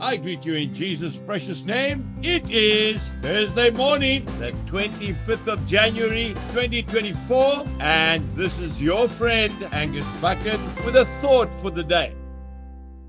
I greet you in Jesus' precious name. It is Thursday morning, the 25th of January 2024, and this is your friend Angus Buchan with a thought for the day.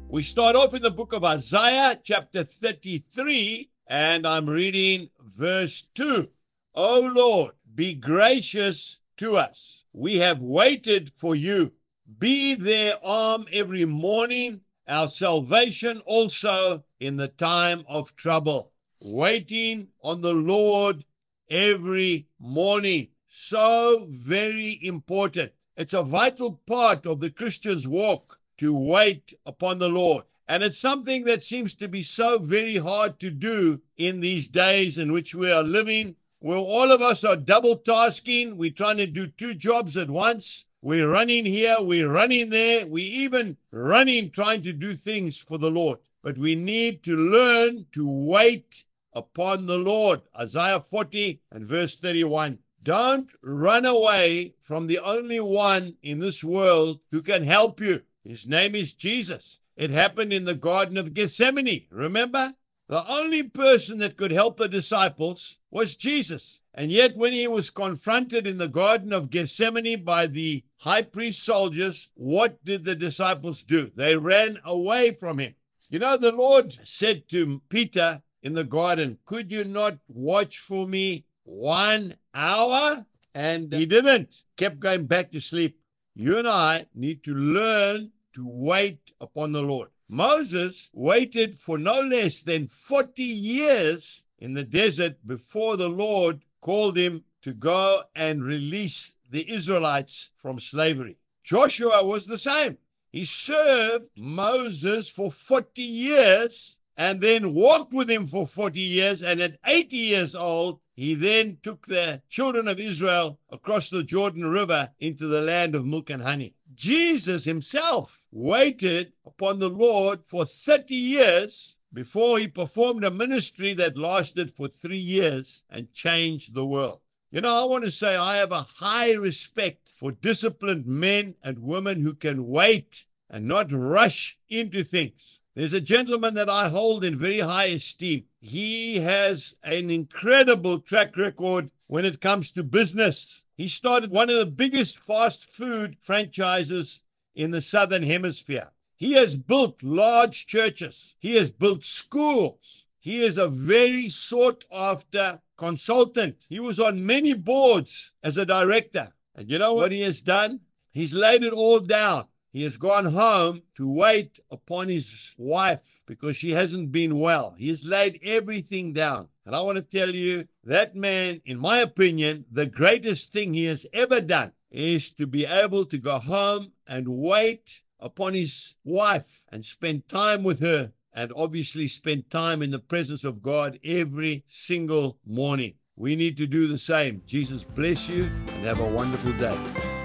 We start off in the book of Isaiah, chapter 33, and I'm reading verse 2. O Lord, be gracious to us. We have waited for you. Be their arm um, every morning our salvation also in the time of trouble, waiting on the Lord every morning. So very important. It's a vital part of the Christian's walk to wait upon the Lord. And it's something that seems to be so very hard to do in these days in which we are living, where all of us are double tasking. We're trying to do two jobs at once. We're running here, we're running there, we even running trying to do things for the Lord. But we need to learn to wait upon the Lord. Isaiah 40 and verse 31. Don't run away from the only one in this world who can help you. His name is Jesus. It happened in the Garden of Gethsemane. Remember? The only person that could help the disciples was Jesus. And yet, when he was confronted in the Garden of Gethsemane by the high priest soldiers, what did the disciples do? They ran away from him. You know, the Lord said to Peter in the garden, Could you not watch for me one hour? And he didn't, kept going back to sleep. You and I need to learn to wait upon the Lord. Moses waited for no less than 40 years in the desert before the Lord called him to go and release the Israelites from slavery. Joshua was the same. He served Moses for 40 years and then walked with him for 40 years. And at 80 years old, he then took the children of Israel across the Jordan River into the land of milk and honey. Jesus himself waited upon the Lord for 30 years before he performed a ministry that lasted for three years and changed the world. You know, I want to say I have a high respect for disciplined men and women who can wait and not rush into things. There's a gentleman that I hold in very high esteem. He has an incredible track record when it comes to business. He started one of the biggest fast food franchises in the Southern Hemisphere. He has built large churches. He has built schools. He is a very sought after consultant. He was on many boards as a director. And you know what he has done? He's laid it all down. He has gone home to wait upon his wife because she hasn't been well. He has laid everything down. And I want to tell you that man, in my opinion, the greatest thing he has ever done is to be able to go home and wait upon his wife and spend time with her and obviously spend time in the presence of God every single morning. We need to do the same. Jesus bless you and have a wonderful day.